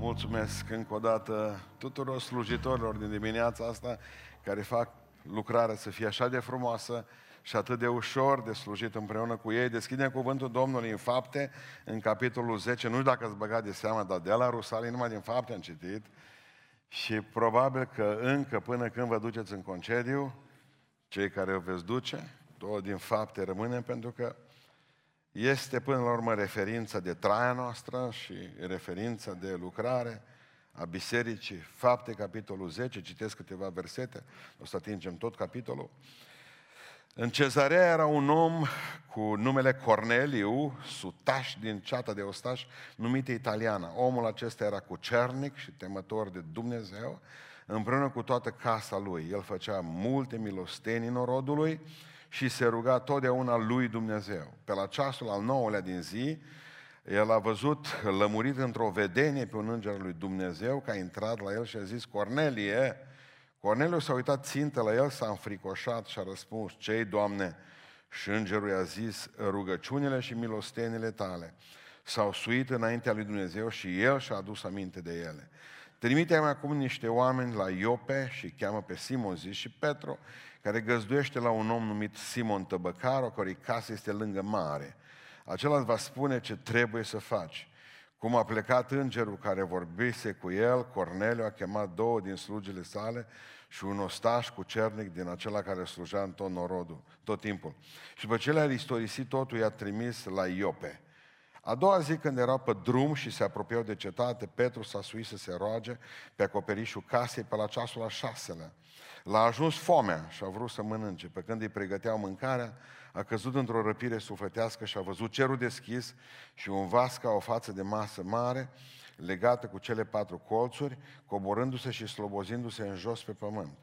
Mulțumesc încă o dată tuturor slujitorilor din dimineața asta care fac lucrarea să fie așa de frumoasă și atât de ușor de slujit împreună cu ei. Deschidem cuvântul Domnului în fapte, în capitolul 10. Nu știu dacă ați băgat de seama, dar de la Rusalii numai din fapte am citit. Și probabil că încă până când vă duceți în concediu, cei care o veți duce, tot din fapte rămânem pentru că este până la urmă referința de traia noastră și referința de lucrare a bisericii. Fapte, capitolul 10, citesc câteva versete, o să atingem tot capitolul. În cezarea era un om cu numele Corneliu, sutaș din ceata de ostaș, numită italiană. Omul acesta era cucernic și temător de Dumnezeu, împreună cu toată casa lui. El făcea multe milostenii norodului și se ruga totdeauna lui Dumnezeu. Pe la ceasul al nouălea din zi, el a văzut lămurit într-o vedenie pe un înger al lui Dumnezeu, că a intrat la el și a zis, Cornelie, Corneliu s-a uitat țintă la el, s-a înfricoșat și a răspuns, cei, Doamne? Și îngerul i-a zis, rugăciunile și milostenile tale s-au suit înaintea lui Dumnezeu și el și-a adus aminte de ele. Trimite-mi acum niște oameni la Iope și cheamă pe Simon, zis și Petru, care găzduiește la un om numit Simon Tăbăcar, o cărui casă este lângă mare. Acela îți va spune ce trebuie să faci. Cum a plecat îngerul care vorbise cu el, Corneliu a chemat două din slugile sale și un ostaș cu cernic din acela care slujea în tot norodul, tot timpul. Și după ce le-a istorisit totul, i-a trimis la Iope. A doua zi, când erau pe drum și se apropiau de cetate, Petru s-a suit să se roage pe acoperișul casei pe la ceasul a șaselea. L-a ajuns foamea și a vrut să mănânce. Pe când îi pregăteau mâncarea, a căzut într-o răpire sufletească și a văzut cerul deschis și un vas ca o față de masă mare, legată cu cele patru colțuri, coborându-se și slobozindu-se în jos pe pământ.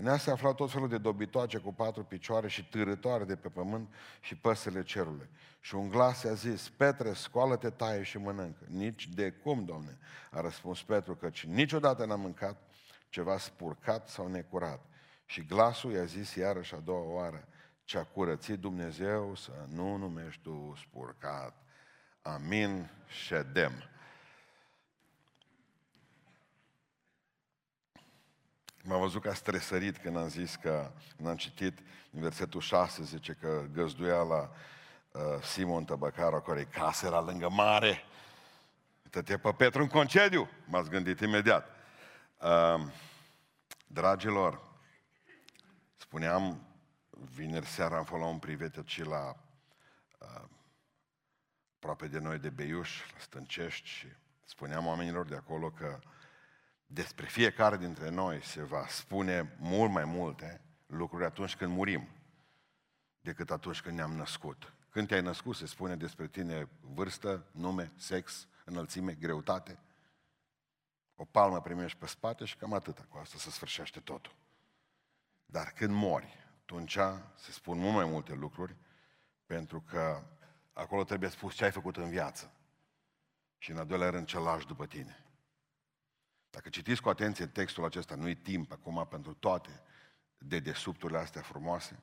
În ea se aflau tot felul de dobitoace cu patru picioare și târătoare de pe pământ și păsele cerului. Și un glas i-a zis, Petre, scoală-te, taie și mănâncă. Nici de cum, domne, a răspuns Petru, căci niciodată n-am mâncat ceva spurcat sau necurat. Și glasul i-a zis iarăși a doua oară, ce-a curățit Dumnezeu să nu numești tu spurcat. Amin, ședem. M-am văzut că a stresărit când am zis că, când am citit în versetul 6, zice că găzduia la uh, Simon Tăbăcaru, care casă era lângă mare. Uite-te pe Petru în concediu, m-ați gândit imediat. Uh, dragilor, spuneam, vineri seara am fost la un privet și la uh, aproape de noi de Beiuș, la Stâncești și spuneam oamenilor de acolo că despre fiecare dintre noi se va spune mult mai multe lucruri atunci când murim decât atunci când ne-am născut. Când te-ai născut se spune despre tine vârstă, nume, sex, înălțime, greutate. O palmă primești pe spate și cam atâta cu asta se sfârșește totul. Dar când mori, atunci se spun mult mai multe lucruri, pentru că acolo trebuie spus ce ai făcut în viață. Și în al doilea rând ce lași după tine. Dacă citiți cu atenție textul acesta, nu-i timp acum pentru toate dedesubturile astea frumoase,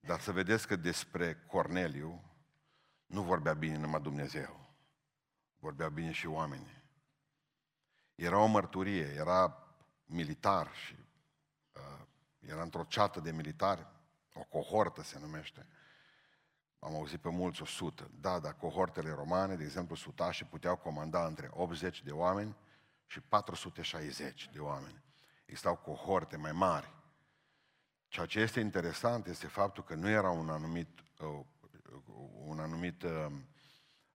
dar să vedeți că despre Corneliu nu vorbea bine numai Dumnezeu. Vorbea bine și oamenii. Era o mărturie, era militar și uh, era într-o ceată de militari, o cohortă se numește. Am auzit pe mulți o sută. Da, dar cohortele romane, de exemplu, sutașii puteau comanda între 80 de oameni și 460 de oameni. Existau cohorte mai mari. Ceea ce este interesant este faptul că nu era un anumit, uh, un anumit uh,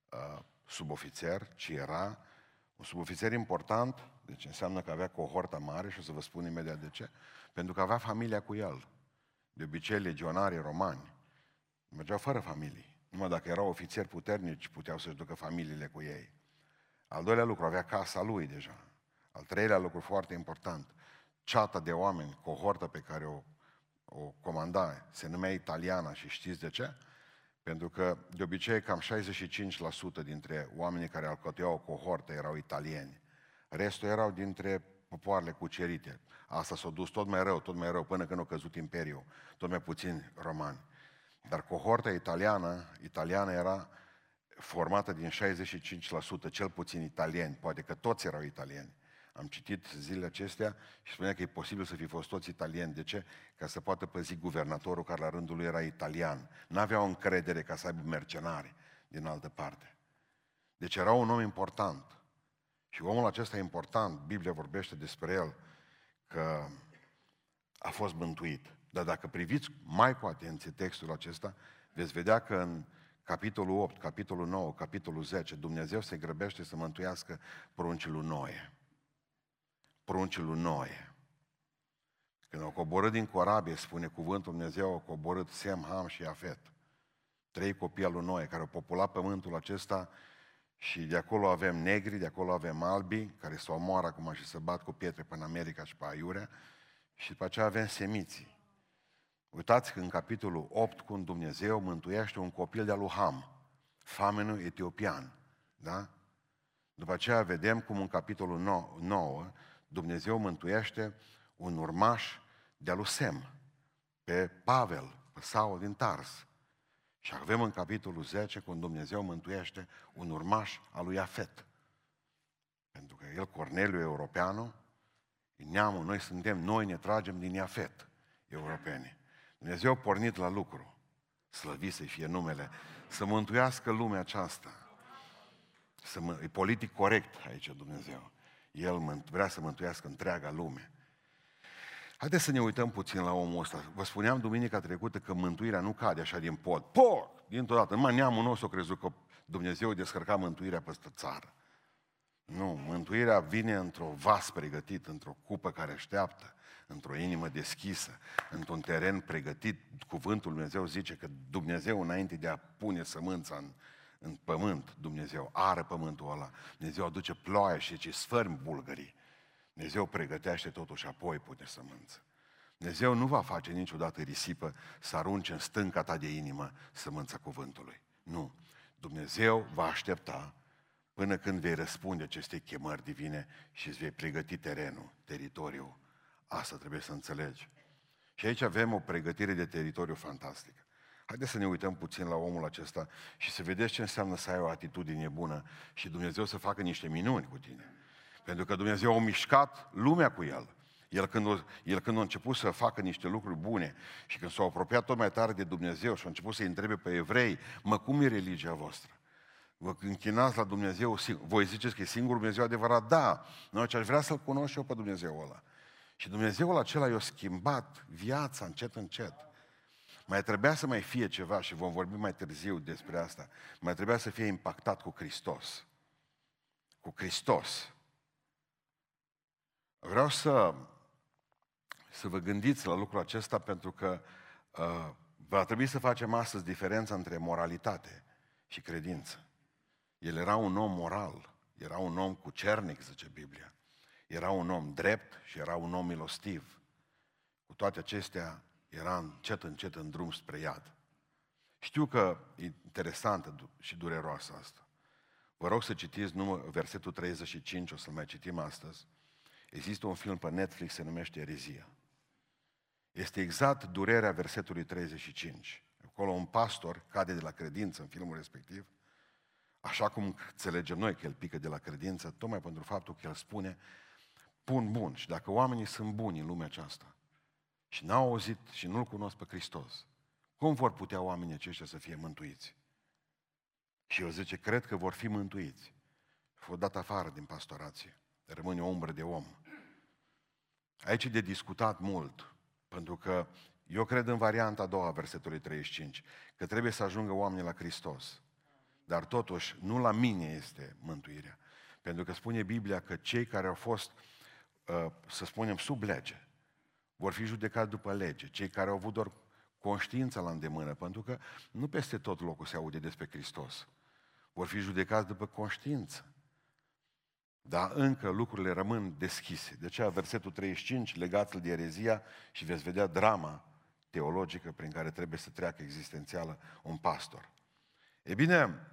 uh, subofițer, ci era un subofițer important, deci înseamnă că avea cohorta mare și o să vă spun imediat de ce, pentru că avea familia cu el. De obicei, legionarii romani mergeau fără familii. Numai dacă erau ofițeri puternici, puteau să-și ducă familiile cu ei. Al doilea lucru, avea casa lui deja. Al treilea lucru foarte important, ceata de oameni, cohortă pe care o, o comanda, se numea italiana și știți de ce? Pentru că de obicei cam 65% dintre oamenii care alcătuiau o cohortă erau italieni. Restul erau dintre popoarele cucerite. Asta s-a dus tot mai rău, tot mai rău, până când a căzut Imperiul, tot mai puțin romani. Dar cohorta italiană, italiană era formată din 65% cel puțin italieni, poate că toți erau italieni. Am citit zilele acestea și spunea că e posibil să fi fost toți italieni. De ce? Ca să poată păzi guvernatorul care la rândul lui era italian. N-aveau încredere ca să aibă mercenari din altă parte. Deci era un om important. Și omul acesta important, Biblia vorbește despre el, că a fost mântuit. Dar dacă priviți mai cu atenție textul acesta, veți vedea că în capitolul 8, capitolul 9, capitolul 10, Dumnezeu se grăbește să mântuiască pruncii lui Noe. Pruncii lui Noe. Când au coborât din corabie, spune cuvântul Dumnezeu, au coborât Sem, Ham și Afet. Trei copii al lui Noe care au populat pământul acesta și de acolo avem negri, de acolo avem albi, care se omoară acum și se bat cu pietre până în America și pe Aiurea, și după aceea avem semiții. Uitați că în capitolul 8, când Dumnezeu mântuiește un copil de-a lui Ham, famenul etiopian. Da? După aceea vedem cum în capitolul 9 Dumnezeu mântuiește un urmaș de-a lui Sem, pe Pavel, pe Saul din Tars. Și avem în capitolul 10 când Dumnezeu mântuiește un urmaș al lui Afet. Pentru că el, Corneliu Europeanu, neamul, noi suntem, noi ne tragem din Iafet, europeni. Dumnezeu a pornit la lucru, slăvit să fie numele, să mântuiască lumea aceasta. Să mă, e politic corect aici Dumnezeu. El vrea să mântuiască întreaga lume. Haideți să ne uităm puțin la omul ăsta. Vă spuneam duminica trecută că mântuirea nu cade așa din pod. Poc! Dintr-o dată. Numai neamul nostru a crezut că Dumnezeu descărca mântuirea peste țară. Nu, mântuirea vine într-o vas pregătit, într-o cupă care așteaptă, într-o inimă deschisă, într-un teren pregătit. Cuvântul Dumnezeu zice că Dumnezeu, înainte de a pune sămânța în, în pământ, Dumnezeu ară pământul ăla. Dumnezeu aduce ploaie și ce sfârm bulgării. Dumnezeu pregătește totul și apoi pune sămânță. Dumnezeu nu va face niciodată risipă să arunce în stânca ta de inimă sămânța cuvântului. Nu. Dumnezeu va aștepta până când vei răspunde aceste chemări divine și îți vei pregăti terenul, teritoriul. Asta trebuie să înțelegi. Și aici avem o pregătire de teritoriu fantastică. Haideți să ne uităm puțin la omul acesta și să vedeți ce înseamnă să ai o atitudine bună și Dumnezeu să facă niște minuni cu tine. Pentru că Dumnezeu a mișcat lumea cu el. El când, a, el când a început să facă niște lucruri bune și când s-a apropiat tot mai tare de Dumnezeu și a început să-i întrebe pe evrei, mă, cum e religia voastră? Vă închinați la Dumnezeu, voi ziceți că e singurul Dumnezeu adevărat? Da, noi ce aș vrea să-L cunosc și eu pe Dumnezeu ăla. Și Dumnezeul acela i-a schimbat viața încet, încet. Mai trebuia să mai fie ceva și vom vorbi mai târziu despre asta. Mai trebuia să fie impactat cu Hristos. Cu Hristos. Vreau să, să vă gândiți la lucrul acesta pentru că uh, va trebui să facem astăzi diferența între moralitate și credință. El era un om moral, era un om cu cernic, zice Biblia. Era un om drept și era un om milostiv. Cu toate acestea, era încet, încet în drum spre iad. Știu că e interesantă și dureroasă asta. Vă rog să citiți număr, versetul 35, o să-l mai citim astăzi. Există un film pe Netflix, se numește Erezia. Este exact durerea versetului 35. Acolo un pastor cade de la credință în filmul respectiv așa cum înțelegem noi că el pică de la credință, tocmai pentru faptul că el spune, bun, bun, și dacă oamenii sunt buni în lumea aceasta și n-au auzit și nu-L cunosc pe Hristos, cum vor putea oamenii aceștia să fie mântuiți? Și el zice, cred că vor fi mântuiți. Fost dat afară din pastorație. Rămâne o umbră de om. Aici e de discutat mult, pentru că eu cred în varianta a doua versetului 35, că trebuie să ajungă oamenii la Hristos. Dar totuși, nu la mine este mântuirea. Pentru că spune Biblia că cei care au fost, uh, să spunem, sub lege, vor fi judecați după lege. Cei care au avut doar conștiința la îndemână, pentru că nu peste tot locul se aude despre Hristos. Vor fi judecați după conștiință. Dar încă lucrurile rămân deschise. De aceea, versetul 35, legați-l de erezia și veți vedea drama teologică prin care trebuie să treacă existențială un pastor. E bine,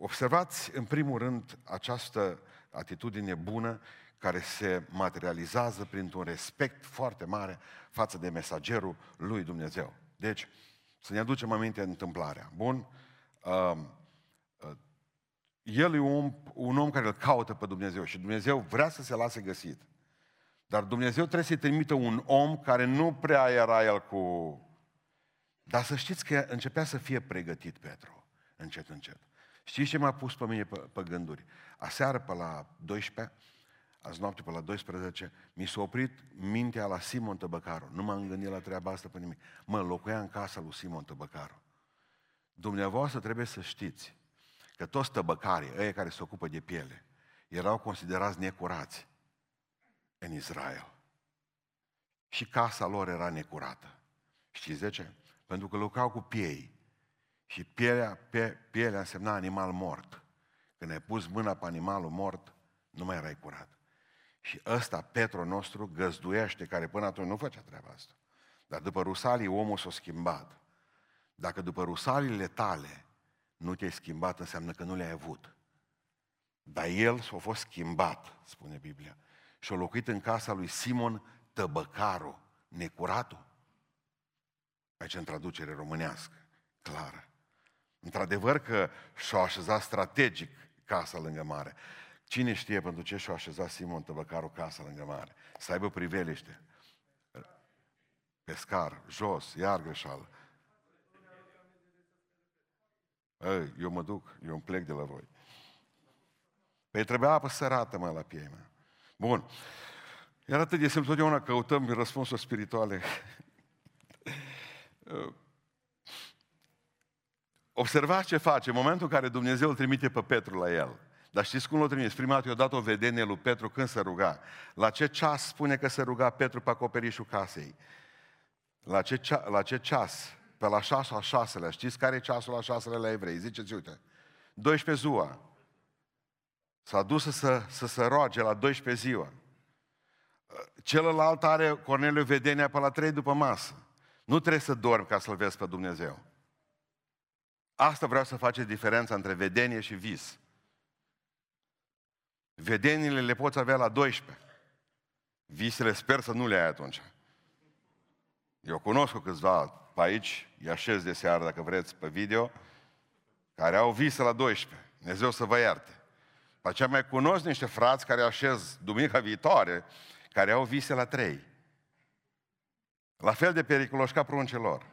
Observați în primul rând această atitudine bună care se materializează printr-un respect foarte mare față de mesagerul lui Dumnezeu. Deci, să ne aducem aminte întâmplarea. Bun? Uh, uh, el e un, un om care îl caută pe Dumnezeu și Dumnezeu vrea să se lase găsit. Dar Dumnezeu trebuie să-i trimită un om care nu prea era el cu... Dar să știți că începea să fie pregătit Petru, încet, încet. Știți ce m-a pus pe mine pe, pe gânduri? Aseară pe la 12, azi noapte pe la 12, mi s-a oprit mintea la Simon Tăbăcaru. Nu m-am gândit la treaba asta pe nimic. Mă, locuia în casa lui Simon Tăbăcaru. Dumneavoastră trebuie să știți că toți tăbăcarii, ăia care se ocupă de piele, erau considerați necurați în Israel. Și casa lor era necurată. Știți de ce? Pentru că lucrau cu piei. Și pielea, pe, pielea însemna animal mort. Când ai pus mâna pe animalul mort, nu mai erai curat. Și ăsta, Petru nostru, găzduiește, care până atunci nu făcea treaba asta. Dar după rusalii omul s-a schimbat. Dacă după rusalile tale nu te-ai schimbat, înseamnă că nu le-ai avut. Dar el s-a fost schimbat, spune Biblia. Și a locuit în casa lui Simon Tăbăcaru, necuratul. Aici în traducere românească, clară. Într-adevăr că și-a așezat strategic casa lângă mare. Cine știe pentru ce și-a așezat Simon Tăbăcaru casa lângă mare? Să aibă priveliște. Pescar, jos, iar greșeală. Ei, eu mă duc, eu îmi plec de la voi. Păi trebuia apă sărată, mă, la piei mea. Bun. Iar atât de simplu, totdeauna căutăm răspunsuri spirituale. Observați ce face în momentul în care Dumnezeu îl trimite pe Petru la el. Dar știți cum l-a trimis? Prima dată i-a dat o vedenie lui Petru când se ruga. La ce ceas spune că se ruga Petru pe acoperișul casei? La ce, cea, la ce ceas? Pe la șase al șaselea. Știți care e ceasul la șaselea la evrei? Ziceți, uite. 12 ziua. S-a dus să, să, să se roage la 12 ziua. Celălalt are Corneliu vedenia pe la 3 după masă. Nu trebuie să dormi ca să-L vezi pe Dumnezeu. Asta vreau să faceți diferența între vedenie și vis. Vedeniile le poți avea la 12. Visele sper să nu le ai atunci. Eu cunosc cu câțiva pe aici, îi așez de seară dacă vreți pe video, care au vise la 12. Dumnezeu să vă ierte. Pe aceea mai cunosc niște frați care așez duminica viitoare, care au vise la 3. La fel de periculos ca pruncelor.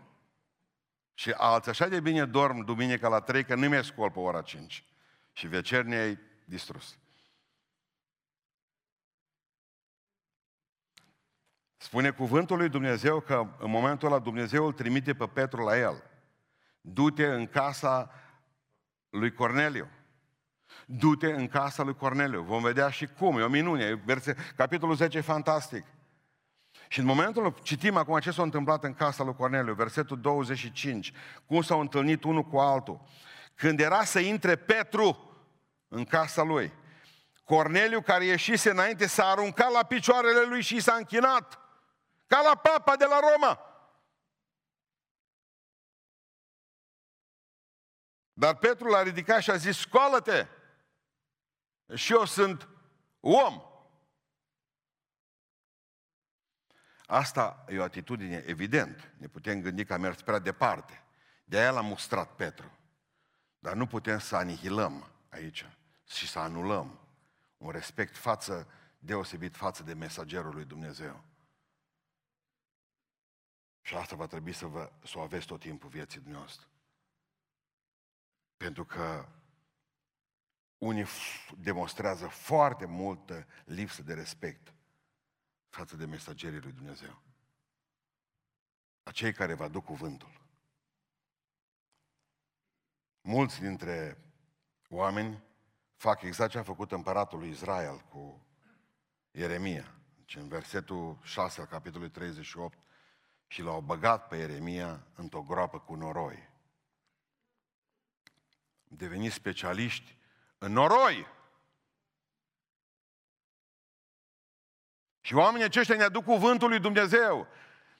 Și alții așa de bine dorm duminica la 3 că nu mi scol pe ora 5. Și vecernia e distrus. Spune cuvântul lui Dumnezeu că în momentul ăla Dumnezeu îl trimite pe Petru la el. Du-te în casa lui Corneliu. Du-te în casa lui Corneliu. Vom vedea și cum. E o minune. Verse, capitolul 10 e fantastic. Și în momentul, citim acum ce s-a întâmplat în casa lui Corneliu, versetul 25, cum s-au întâlnit unul cu altul. Când era să intre Petru în casa lui, Corneliu, care ieșise înainte, s-a aruncat la picioarele lui și s-a închinat. Ca la papa de la Roma. Dar Petru l-a ridicat și a zis, scoală-te! Și eu sunt om. Asta e o atitudine evident. Ne putem gândi că a mers prea departe. De aia l-a mustrat Petru. Dar nu putem să anihilăm aici și să anulăm un respect față, deosebit față de mesagerul lui Dumnezeu. Și asta va trebui să, vă, să o aveți tot timpul vieții dumneavoastră. Pentru că unii demonstrează foarte multă lipsă de respect față de mesagerii lui Dumnezeu. Acei care vă aduc cuvântul. Mulți dintre oameni fac exact ce a făcut împăratul lui Israel cu Ieremia. Deci în versetul 6 al capitolului 38 și l-au băgat pe Ieremia într-o groapă cu noroi. Deveni specialiști în noroi. Și oamenii aceștia ne aduc cuvântul lui Dumnezeu.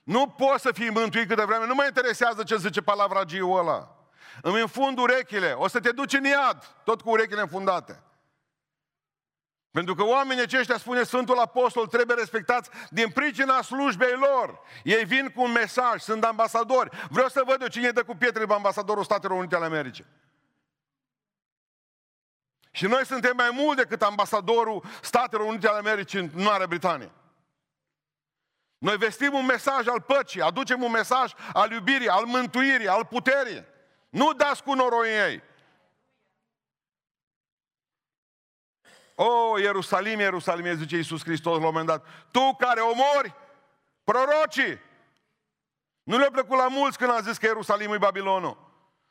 Nu poți să fii mântuit câte vreme, nu mă interesează ce zice palavragiul ăla. Îmi înfund urechile, o să te duci în iad, tot cu urechile înfundate. Pentru că oamenii aceștia, spune Sfântul Apostol, trebuie respectați din pricina slujbei lor. Ei vin cu un mesaj, sunt ambasadori. Vreau să văd eu cine dă cu pietre pe ambasadorul Statelor Unite ale Americii. Și noi suntem mai mult decât ambasadorul Statelor Unite ale Americii în Marea Britanie. Noi vestim un mesaj al păcii, aducem un mesaj al iubirii, al mântuirii, al puterii. Nu dați cu noroi în ei. O, Ierusalim, Ierusalim, zice Iisus Hristos la un moment dat, tu care omori prorocii. Nu le-a plăcut la mulți când a zis că Ierusalimul e Babilonul.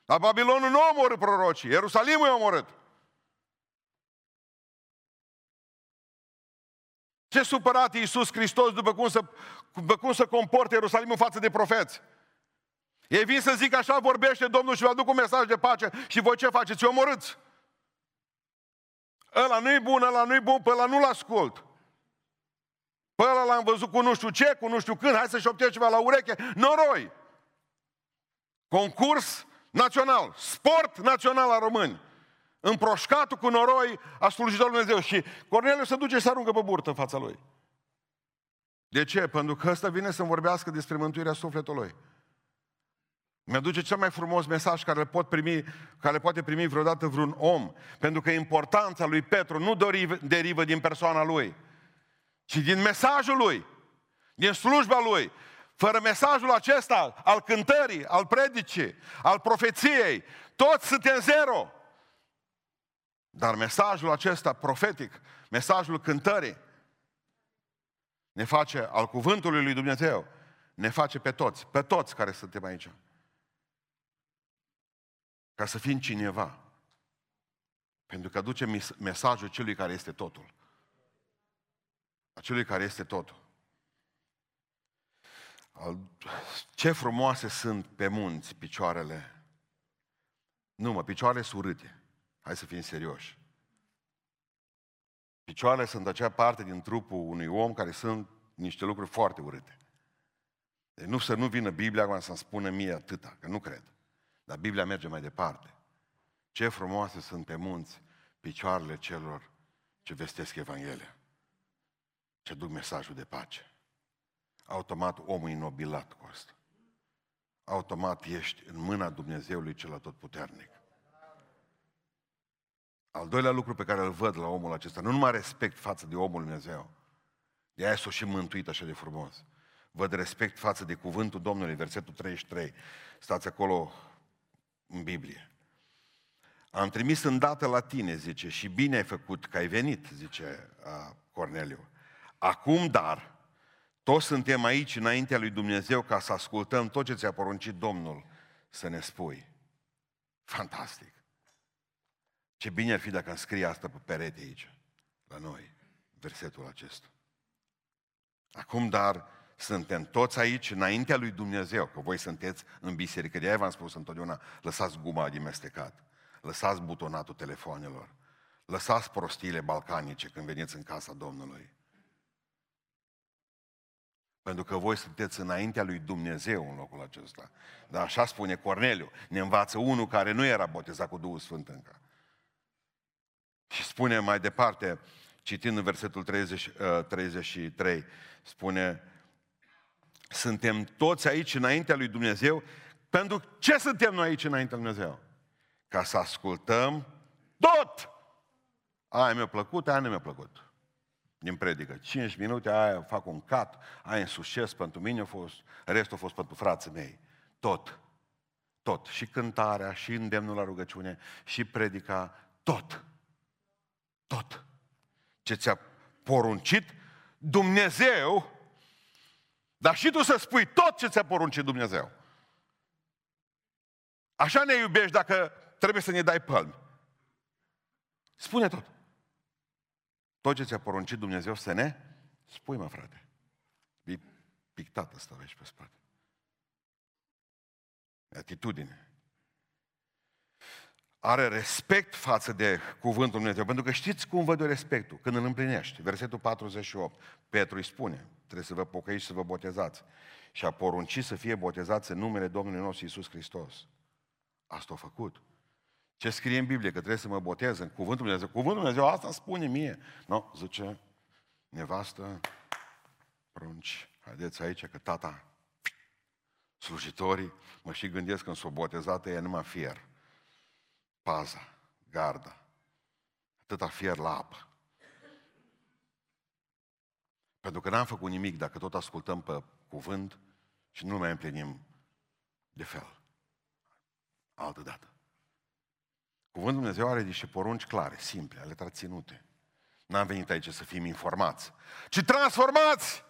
Dar Babilonul nu omorât prorocii, Ierusalimul e omorât. Ce supărat Iisus Hristos după cum, să, după cum să comporte Ierusalimul față de profeți. Ei vin să zic așa vorbește Domnul și vă aduc un mesaj de pace și voi ce faceți? Omorâți. Ăla nu-i bun, ăla nu-i bun, pe ăla nu-l ascult. Pe ăla l-am văzut cu nu știu ce, cu nu știu când, hai să șoptesc ceva la ureche, noroi. Concurs național, sport național la români. Împroșcatul cu noroi a slujitorului Dumnezeu. Și Corneliu se duce și se aruncă pe burtă în fața lui. De ce? Pentru că ăsta vine să-mi vorbească despre mântuirea sufletului. Mi-aduce cel mai frumos mesaj care le, pot primi, care le poate primi vreodată vreun om. Pentru că importanța lui Petru nu derivă din persoana lui, ci din mesajul lui, din slujba lui. Fără mesajul acesta al cântării, al predicii, al profeției, toți suntem zero. Dar mesajul acesta profetic, mesajul cântării, ne face, al cuvântului lui Dumnezeu, ne face pe toți, pe toți care suntem aici. Ca să fim cineva. Pentru că aduce mesajul celui care este totul. Acelui care este totul. Ce frumoase sunt pe munți picioarele. Nu mă, picioarele sunt urâte. Hai să fim serioși. Picioarele sunt acea parte din trupul unui om care sunt niște lucruri foarte urâte. Deci nu să nu vină Biblia acum să-mi spună mie atâta, că nu cred. Dar Biblia merge mai departe. Ce frumoase sunt pe munți picioarele celor ce vestesc Evanghelia. Ce duc mesajul de pace. Automat omul e nobilat cu asta. Automat ești în mâna Dumnezeului cel atotputernic. Al doilea lucru pe care îl văd la omul acesta, nu numai respect față de omul Dumnezeu, de aia s-o și mântuit așa de frumos. Văd respect față de cuvântul Domnului, versetul 33. Stați acolo în Biblie. Am trimis îndată la tine, zice, și bine ai făcut că ai venit, zice Corneliu. Acum, dar, toți suntem aici înaintea lui Dumnezeu ca să ascultăm tot ce ți-a poruncit Domnul să ne spui. Fantastic! Ce bine ar fi dacă îmi scrie asta pe perete aici, la noi, versetul acesta. Acum, dar, suntem toți aici înaintea lui Dumnezeu, că voi sunteți în biserică. De aia v-am spus întotdeauna, lăsați guma de mestecat, lăsați butonatul telefonelor, lăsați prostiile balcanice când veniți în casa Domnului. Pentru că voi sunteți înaintea lui Dumnezeu în locul acesta. Dar așa spune Corneliu, ne învață unul care nu era botezat cu Duhul Sfânt încă. Și spune mai departe, citind în versetul 30, 33, uh, spune, suntem toți aici înaintea lui Dumnezeu. Pentru ce suntem noi aici înaintea lui Dumnezeu? Ca să ascultăm tot! Aia mi-a plăcut, aia nu mi-a plăcut. Din predică. 5 minute, aia fac un cat, aia în succes pentru mine a fost, restul a fost pentru frații mei. Tot. Tot. Și cântarea, și îndemnul la rugăciune, și predica, tot. Tot. Ce ți-a poruncit Dumnezeu dar și tu să spui tot ce ți-a poruncit Dumnezeu. Așa ne iubești dacă trebuie să ne dai pălmi. Spune tot. Tot ce ți-a poruncit Dumnezeu să ne spui, mă, frate. E pictat asta aici pe spate. E atitudine. Are respect față de cuvântul Dumnezeu. Pentru că știți cum văd eu respectul? Când îl împlinești. Versetul 48. Petru îi spune, trebuie să vă pocăiți și să vă botezați. Și a poruncit să fie botezați în numele Domnului nostru Iisus Hristos. Asta a făcut. Ce scrie în Biblie? Că trebuie să mă botez în cuvântul Dumnezeu. Cuvântul Dumnezeu asta spune mie. Nu, zice, nevastă, prunci, haideți aici că tata, slujitorii, mă și gândesc când s-o botezată, e numai fier. Paza, garda. Atâta fier la apă. Pentru că n-am făcut nimic dacă tot ascultăm pe cuvânt și nu mai împlinim de fel. Altă dată. Cuvântul Dumnezeu are niște porunci clare, simple, ale ținute. N-am venit aici să fim informați, ci transformați!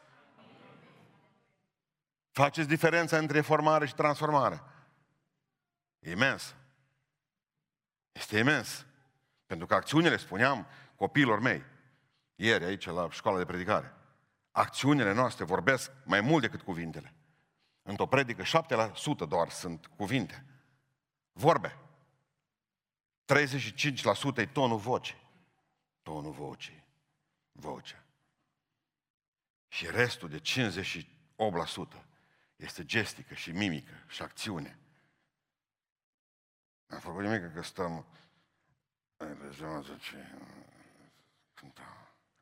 Faceți diferența între formare și transformare. E imens. Este imens. Pentru că acțiunile, spuneam copiilor mei, ieri aici la școala de predicare, acțiunile noastre vorbesc mai mult decât cuvintele. Într-o predică, 7% doar sunt cuvinte. Vorbe. 35% e tonul vocii. Tonul vocii. Vocea. Și restul de 58% este gestică și mimică și acțiune. N-am făcut nimic că stăm Deja zice,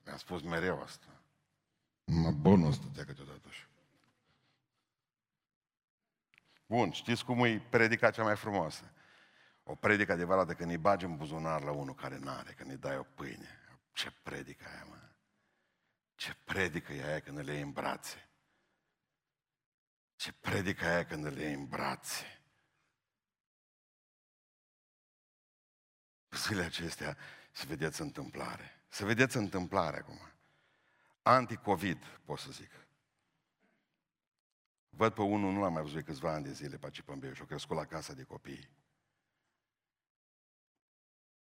mi-a spus mereu asta. Mă bunul stătea câteodată așa. Bun, știți cum e predica cea mai frumoasă? O predică adevărată când îi bagi în buzunar la unul care n-are, când îi dai o pâine. Ce predică aia, mă? Ce predică e aia când le iei în brațe? Ce predică aia când le iei în brațe? Zilele acestea să vedeți întâmplare. Să vedeți întâmplare acum. Anti-Covid, pot să zic. Văd pe unul, nu l-am mai văzut câțiva ani de zile pe aici pe și a crescut la casa de copii.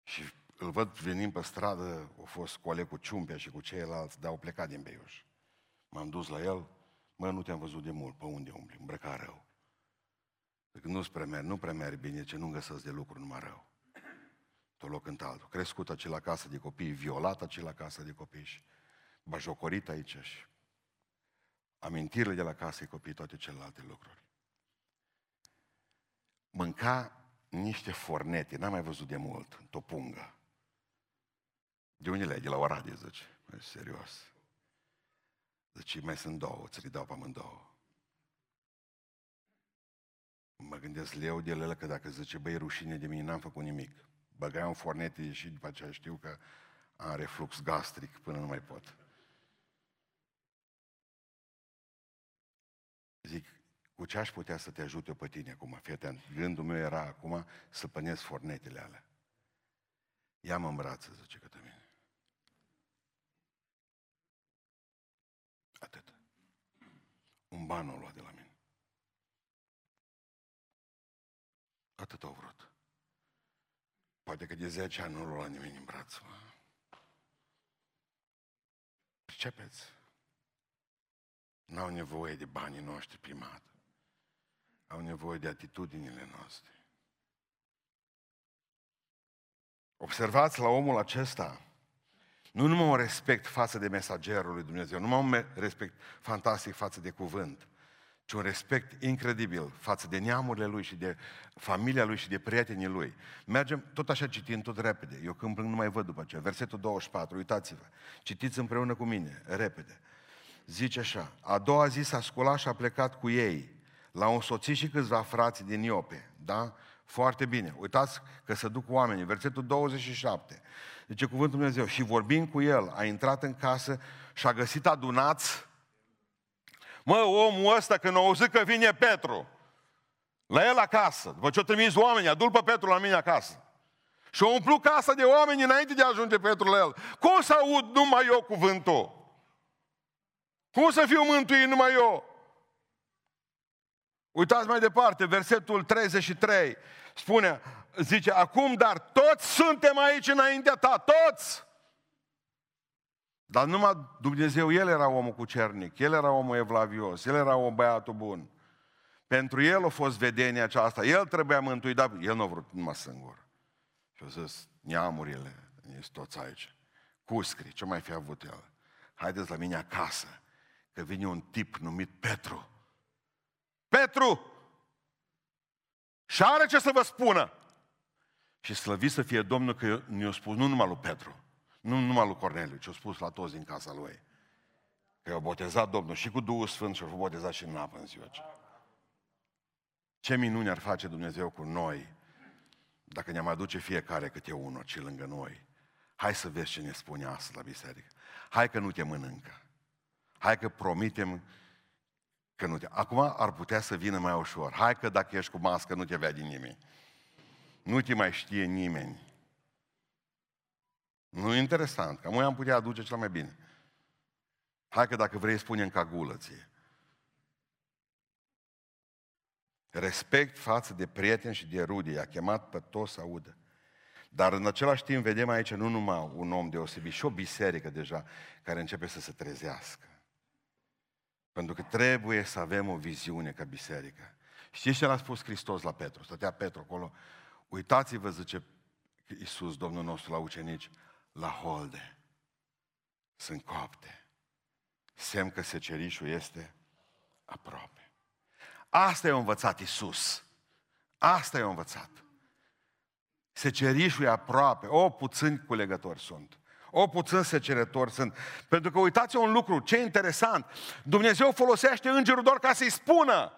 Și îl văd venind pe stradă, a fost coleg cu Ciumpea și cu ceilalți, dar au plecat din Beiuș. M-am dus la el, mă, nu te-am văzut de mult, pe unde umbli, îmbrăcat rău. Că nu prea merg, nu prea merg bine, ce nu găsesc de lucru numai rău. Tot loc în altul. Crescut acela la casă de copii, violat acela la casă de copii și bajocorit aici și amintirile de la casă de copii, toate celelalte lucruri. Mânca niște fornete, n-am mai văzut de mult, într-o pungă. De unde le De la Oradie, zice. Mai serios. Zice, mai sunt două, ți le dau pe amândouă. Mă gândesc, le iau de ele că dacă zice, băi, rușine de mine, n-am făcut nimic. Băgai un fornete și după aceea știu că am reflux gastric până nu mai pot. Zic, cu ce aș putea să te ajute pe tine acum? Fii atent. Gândul meu era acum să pănesc fornetele alea. Ia-mă în brațe, zice către mine. Atât. Un ban o luat de la mine. Atât au vrut. Poate că de 10 ani nu l-a luat nimeni în braț. Pricepeți? N-au nevoie de banii noștri primat. Au nevoie de atitudinile noastre. Observați la omul acesta nu numai un respect față de mesagerul lui Dumnezeu, nu numai un respect fantastic față de cuvânt, ci un respect incredibil față de neamurile lui și de familia lui și de prietenii lui. Mergem tot așa citind tot repede. Eu când plâng nu mai văd după aceea. Versetul 24, uitați-vă. Citiți împreună cu mine, repede. Zice așa, a doua zi s-a sculat și a plecat cu ei. la un soțit și câțiva frați din Iope. Da? Foarte bine. Uitați că se duc oamenii. Versetul 27. Zice cuvântul Dumnezeu. Și vorbind cu el, a intrat în casă și a găsit adunați Mă, omul ăsta când a auzit că vine Petru, la el acasă, după ce a trimis oamenii, adul pe Petru la mine acasă. Și a umplut casa de oameni înainte de a ajunge Petru la el. Cum să aud numai eu cuvântul? Cum să fiu mântuit numai eu? Uitați mai departe, versetul 33 spune, zice, acum dar toți suntem aici înaintea ta, toți! Dar numai Dumnezeu, El era omul cucernic, El era omul evlavios, El era om băiatul bun. Pentru El a fost vedenia aceasta, El trebuia mântuit, dar El nu a vrut numai singur. Și a zis, neamurile, ești toți aici. Cuscri, ce mai fi avut El? Haideți la mine acasă, că vine un tip numit Petru. Petru! Și are ce să vă spună. Și slăvit să fie Domnul că ne-a spus nu numai lui Petru, nu numai lui Corneliu, ci a spus la toți din casa lui. Că i-a botezat Domnul și cu Duhul Sfânt și a fost botezat și în apă în ziua aceea. Ce minuni ar face Dumnezeu cu noi dacă ne-am aduce fiecare câte unul ci lângă noi. Hai să vezi ce ne spune astăzi la biserică. Hai că nu te mănâncă. Hai că promitem că nu te... Acum ar putea să vină mai ușor. Hai că dacă ești cu mască nu te vede nimeni. Nu te mai știe nimeni. Nu e interesant, că noi am putea aduce cel mai bine. Hai că dacă vrei spunem ca gulă ție. Respect față de prieteni și de rude, i-a chemat pe toți să audă. Dar în același timp vedem aici nu numai un om deosebit, și o biserică deja care începe să se trezească. Pentru că trebuie să avem o viziune ca biserică. Știți ce l-a spus Hristos la Petru? Stătea Petru acolo. Uitați-vă, zice Iisus, Domnul nostru, la ucenici, la holde. Sunt copte. Semn că secerișul este aproape. Asta i-a învățat Iisus. Asta i-a învățat. Secerișul e aproape. O, puțini culegători sunt. O, puțin secerători sunt. Pentru că uitați un lucru, ce interesant. Dumnezeu folosește îngerul doar ca să-i spună.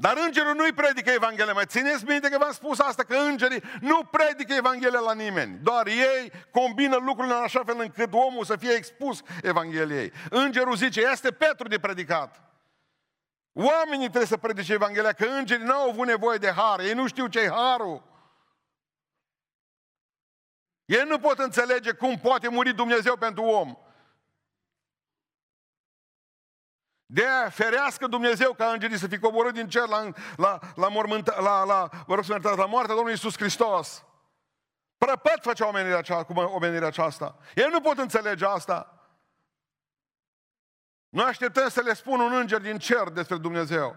Dar îngerul nu-i predică Evanghelia. Mai țineți minte că v-am spus asta, că îngerii nu predică Evanghelia la nimeni. Doar ei combină lucrurile în așa fel încât omul să fie expus Evangheliei. Îngerul zice, este Petru de predicat. Oamenii trebuie să predice Evanghelia, că îngerii n-au avut nevoie de har. Ei nu știu ce-i harul. Ei nu pot înțelege cum poate muri Dumnezeu pentru om. De aia ferească Dumnezeu ca îngerii să fi coborât din cer la, la, la, mormânta, la, la, vă rog să la moartea Domnului Iisus Hristos. Prăpăt făcea omenirea, aceasta, cu omenirea aceasta. Ei nu pot înțelege asta. Noi așteptăm să le spună un înger din cer despre Dumnezeu.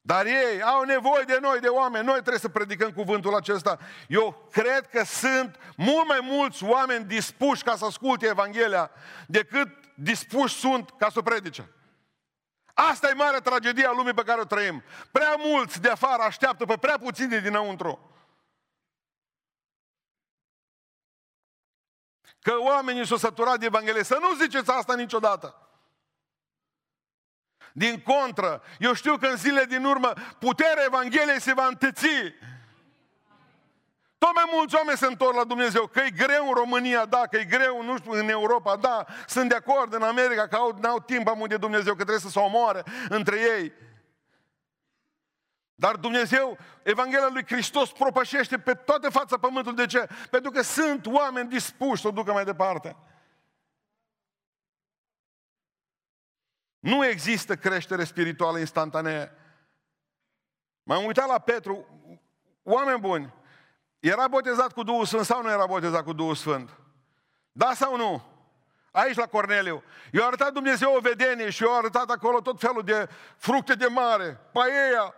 Dar ei au nevoie de noi, de oameni. Noi trebuie să predicăm cuvântul acesta. Eu cred că sunt mult mai mulți oameni dispuși ca să asculte Evanghelia decât dispuși sunt ca să o predice. Asta e marea tragedie a lumii pe care o trăim. Prea mulți de afară așteaptă pe prea puțini dinăuntru. Că oamenii s-au săturat de Evanghelie. Să nu ziceți asta niciodată. Din contră, eu știu că în zilele din urmă puterea Evangheliei se va întăți. Tot mai mulți oameni se întorc la Dumnezeu. Că e greu în România, da, că e greu, nu știu, în Europa, da, sunt de acord în America că au, n-au timp amul de Dumnezeu, că trebuie să se omoare între ei. Dar Dumnezeu, Evanghelia lui Hristos propășește pe toată fața pământului. De ce? Pentru că sunt oameni dispuși să o ducă mai departe. Nu există creștere spirituală instantanee. M-am uitat la Petru, oameni buni, era botezat cu Duhul Sfânt sau nu era botezat cu Duhul Sfânt? Da sau nu? Aici la Corneliu. I-a arătat Dumnezeu o vedenie și i-a arătat acolo tot felul de fructe de mare, paieia.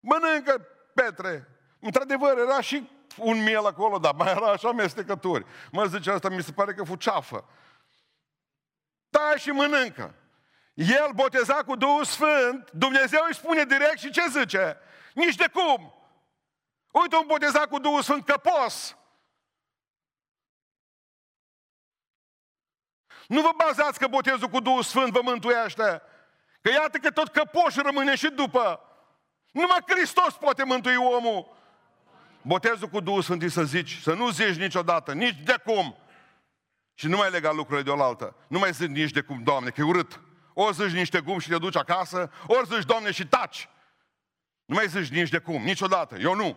Mănâncă, Petre. Într-adevăr, era și un miel acolo, dar mai era așa mestecături. Mă zice asta, mi se pare că fu ceafă. Da și mănâncă. El boteza cu Duhul Sfânt, Dumnezeu îi spune direct și ce zice? Nici de cum. Uite un botezat cu Duhul Sfânt căpos. Nu vă bazați că botezul cu Duhul Sfânt vă mântuiește. Că iată că tot căpoș rămâne și după. Numai Hristos poate mântui omul. Botezul cu Duhul Sfânt să zici, să nu zici niciodată, nici de cum. Și nu mai lega lucrurile de oaltă. Nu mai zici nici de cum, Doamne, că e urât. Ori zici niște cum și te duci acasă, ori zici, Doamne, și taci. Nu mai zici nici de cum, niciodată. Eu nu.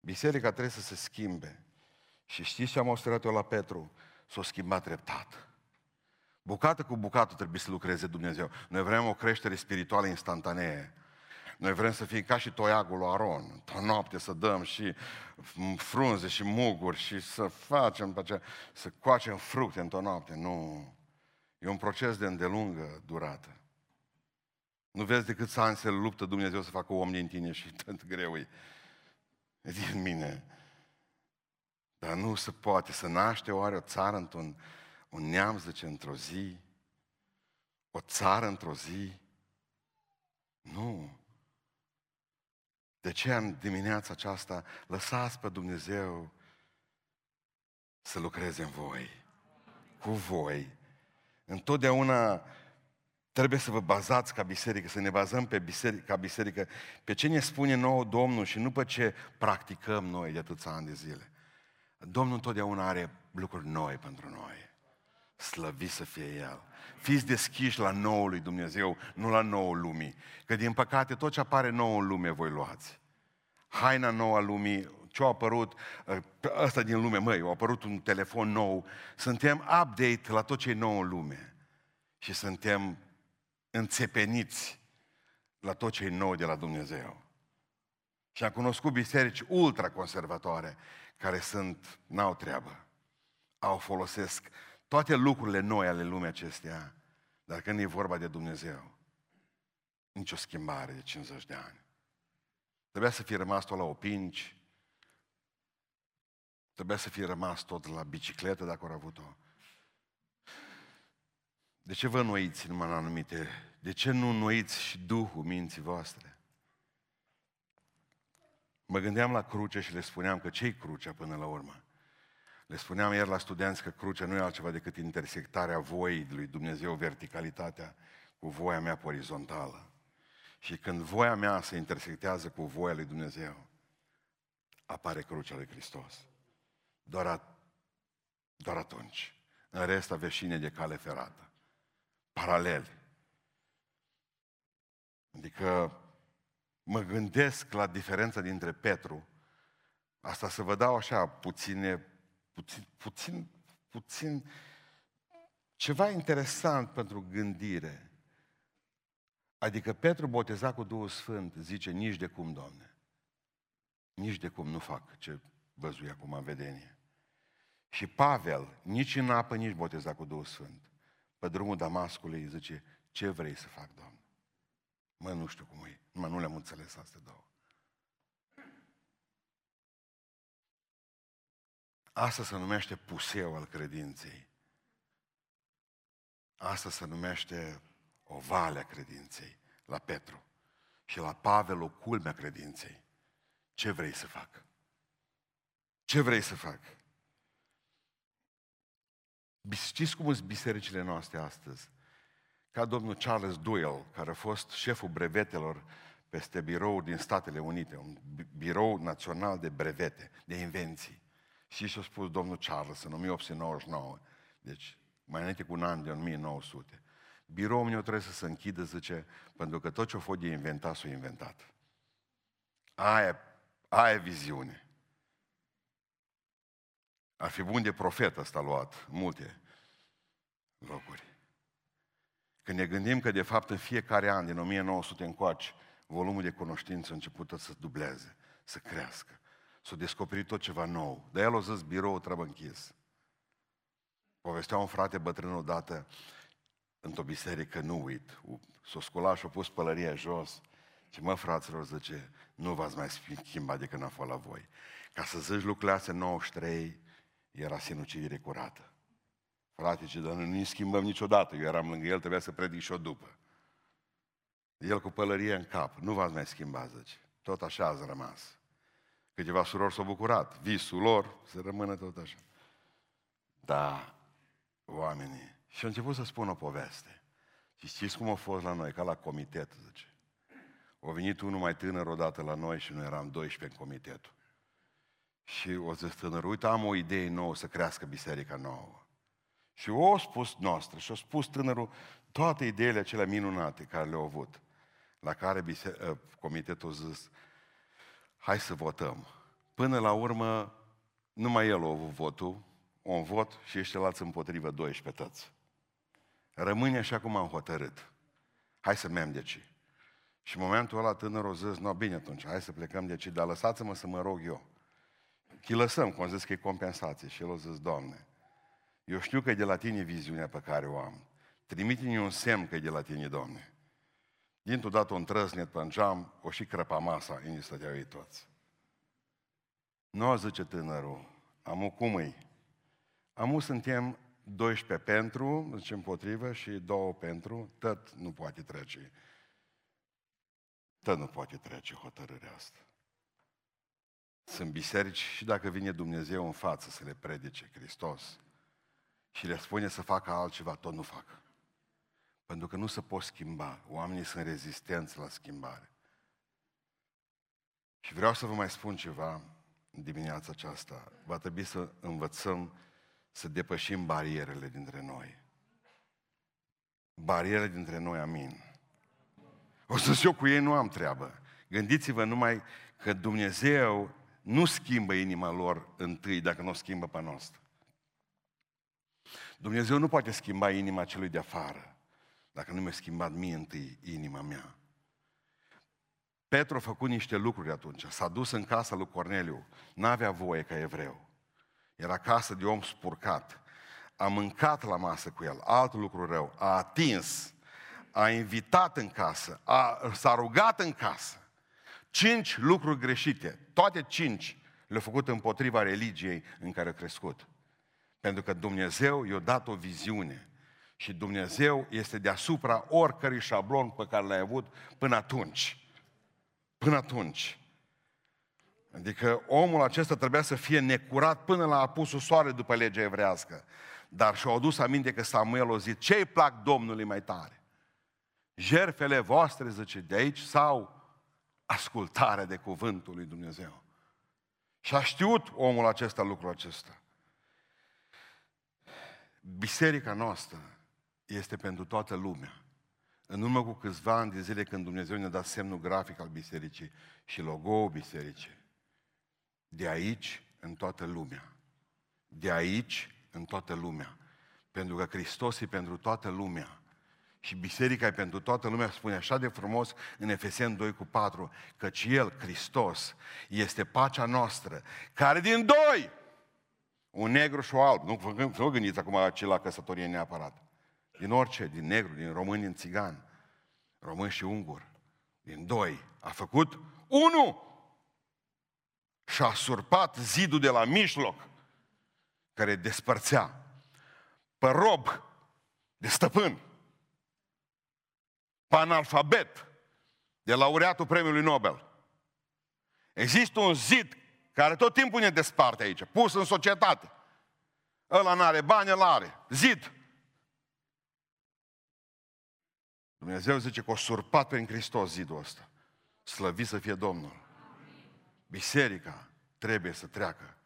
Biserica trebuie să se schimbe. Și știți ce am observat eu la Petru? S-a schimbat treptat. Bucată cu bucată trebuie să lucreze Dumnezeu. Noi vrem o creștere spirituală instantanee. Noi vrem să fim ca și toiagul lui Aron. O noapte să dăm și frunze și muguri și să facem, aceea, să coacem fructe într-o noapte. Nu. E un proces de îndelungă durată. Nu vezi decât să ani se luptă Dumnezeu să facă om din tine și tot greu e. E din mine. Dar nu se poate să naște oare o țară într-un un neam, zice, într-o zi? O țară într-o zi? Nu. De ce în dimineața aceasta lăsați pe Dumnezeu să lucreze în voi, cu voi. Întotdeauna Trebuie să vă bazați ca biserică, să ne bazăm pe biserică, ca biserică pe ce ne spune nouă Domnul și nu pe ce practicăm noi de atâția ani de zile. Domnul întotdeauna are lucruri noi pentru noi. Slăvi să fie El. Fiți deschiși la nouă lui Dumnezeu, nu la nouă lumii. Că din păcate tot ce apare nou în lume voi luați. Haina nouă a lumii, ce a apărut, ă, ăsta din lume, măi, a apărut un telefon nou, suntem update la tot ce e nou în lume. Și suntem înțepeniți la tot ce e nou de la Dumnezeu. Și am cunoscut biserici ultraconservatoare care sunt, n-au treabă. Au folosesc toate lucrurile noi ale lumii acesteia, dar când e vorba de Dumnezeu, nicio schimbare de 50 de ani. Trebuia să fie rămas tot la opinci, trebuia să fie rămas tot la bicicletă dacă au avut-o. De ce vă înnoiți numai în anumite... De ce nu înnoiți și Duhul minții voastre? Mă gândeam la cruce și le spuneam că ce-i crucea până la urmă? Le spuneam ieri la studenți că crucea nu e altceva decât intersectarea voii lui Dumnezeu, verticalitatea cu voia mea orizontală. Și când voia mea se intersectează cu voia lui Dumnezeu, apare crucea lui Hristos. Doar, a, doar atunci. În rest aveți șine de cale ferată. Paralel. Adică mă gândesc la diferența dintre Petru, asta să vă dau așa puține puțin, puțin, puțin, ceva interesant pentru gândire. Adică Petru boteza cu Duhul Sfânt, zice, nici de cum, Doamne. Nici de cum nu fac ce văzui acum în vedenie. Și Pavel, nici în apă, nici boteza cu Duhul Sfânt. Pe drumul Damascului zice, ce vrei să fac, Doamne? Mă, nu știu cum e, numai nu le-am înțeles astea două. Asta se numește puseu al credinței. Asta se numește o vale a credinței la Petru. Și la Pavel o culmea credinței. Ce vrei să fac? Ce vrei să fac? Știți cum sunt bisericile noastre astăzi? Ca domnul Charles Doyle, care a fost șeful brevetelor peste birou din Statele Unite, un birou național de brevete, de invenții. Și și-a spus domnul Charles în 1899, deci mai înainte cu un an de 1900. Biroul meu trebuie să se închidă, zice, pentru că tot ce-a fost de inventat, s-a inventat. Aia, aia viziune. Ar fi bun de profet ăsta luat, multe locuri. Când ne gândim că, de fapt, în fiecare an, din 1900 încoace, volumul de cunoștință a început să dubleze, să crească. S-a descoperit tot ceva nou. De el a zis, birou trebuie închis. Povestea un frate bătrân odată într-o biserică, nu uit, s-a sculat și a pus pălăria jos și mă, fraților, zice, nu v-ați mai schimbat de când a fost la voi. Ca să zici lucrurile astea 93, era sinucidere curată. Frate, ce dar nu schimbăm niciodată. Eu eram lângă el, trebuia să predic și-o după. El cu pălărie în cap. Nu v-ați mai schimbat, zice. Tot așa ați rămas. Câteva surori s-au bucurat. Visul lor să rămână tot așa. Da, oamenii. Și au început să spun o poveste. Și știți cum a fost la noi, ca la comitet, zice. A venit unul mai tânăr odată la noi și noi eram 12 în comitetul. Și o zis tânăr, uite, am o idee nouă să crească biserica nouă. Și o spus noastră și a spus tânărul toate ideile acelea minunate care le-au avut. La care biser- ă, comitetul a zis, hai să votăm. Până la urmă, numai el a avut votul, un vot și ăștia împotrivă 12 tăți. Rămâne așa cum am hotărât. Hai să mergem de aici. Și în momentul ăla tânărul a zis, no, bine atunci, hai să plecăm de aici, dar lăsați-mă să mă rog eu. Îi lăsăm, cum am zis că e compensație. Și el a zis, Doamne, eu știu că e de la tine viziunea pe care o am. Trimite-mi un semn că e de la tine, Doamne. Dintr-o dată un trăsnet pe geam, o și crăpa masa, în stăteau ei toți. Nu, zice tânărul, amu cum îi? Amu suntem 12 pentru, zice împotrivă, și două pentru, tot nu poate trece. Tot nu poate trece hotărârea asta. Sunt biserici și dacă vine Dumnezeu în față să le predice Hristos și le spune să facă altceva, tot nu fac. Pentru că nu se pot schimba. Oamenii sunt rezistenți la schimbare. Și vreau să vă mai spun ceva în dimineața aceasta. Va trebui să învățăm să depășim barierele dintre noi. Barierele dintre noi, amin. O să eu cu ei nu am treabă. Gândiți-vă numai că Dumnezeu nu schimbă inima lor întâi dacă nu o schimbă pe noastră. Dumnezeu nu poate schimba inima celui de afară dacă nu mi-a schimbat mie întâi inima mea. Petru a făcut niște lucruri atunci. S-a dus în casa lui Corneliu. N-avea voie ca evreu. Era casă de om spurcat. A mâncat la masă cu el. Alt lucru rău. A atins. A invitat în casă. A, s-a rugat în casă. Cinci lucruri greșite. Toate cinci le-a făcut împotriva religiei în care a crescut. Pentru că Dumnezeu i-a dat o viziune. Și Dumnezeu este deasupra oricărui șablon pe care l-ai avut până atunci. Până atunci. Adică omul acesta trebuia să fie necurat până la apusul soare după legea evrească. Dar și-au adus aminte că Samuel a zis, ce-i plac Domnului mai tare? Jerfele voastre, zice, de aici sau ascultarea de cuvântul lui Dumnezeu? Și a știut omul acesta lucrul acesta. Biserica noastră este pentru toată lumea. În urmă cu câțiva ani de zile când Dumnezeu ne-a dat semnul grafic al bisericii și logo-ul bisericii, de aici în toată lumea. De aici în toată lumea. Pentru că Hristos e pentru toată lumea. Și biserica e pentru toată lumea, spune așa de frumos în Efeseni 2 cu 4, căci El, Hristos, este pacea noastră, care din doi, un negru și un alb, nu vă gândiți acum ce la căsătorie neapărat, din orice, din negru, din român, din țigan, român și ungur, din doi, a făcut unul și a surpat zidul de la mijloc care despărțea pe rob de stăpân, pe analfabet de laureatul premiului Nobel. Există un zid care tot timpul ne desparte aici, pus în societate. Ăla n-are bani, ăla are. Zid. Dumnezeu zice că o surpat prin Hristos zidul ăsta. Slăvit să fie Domnul. Biserica trebuie să treacă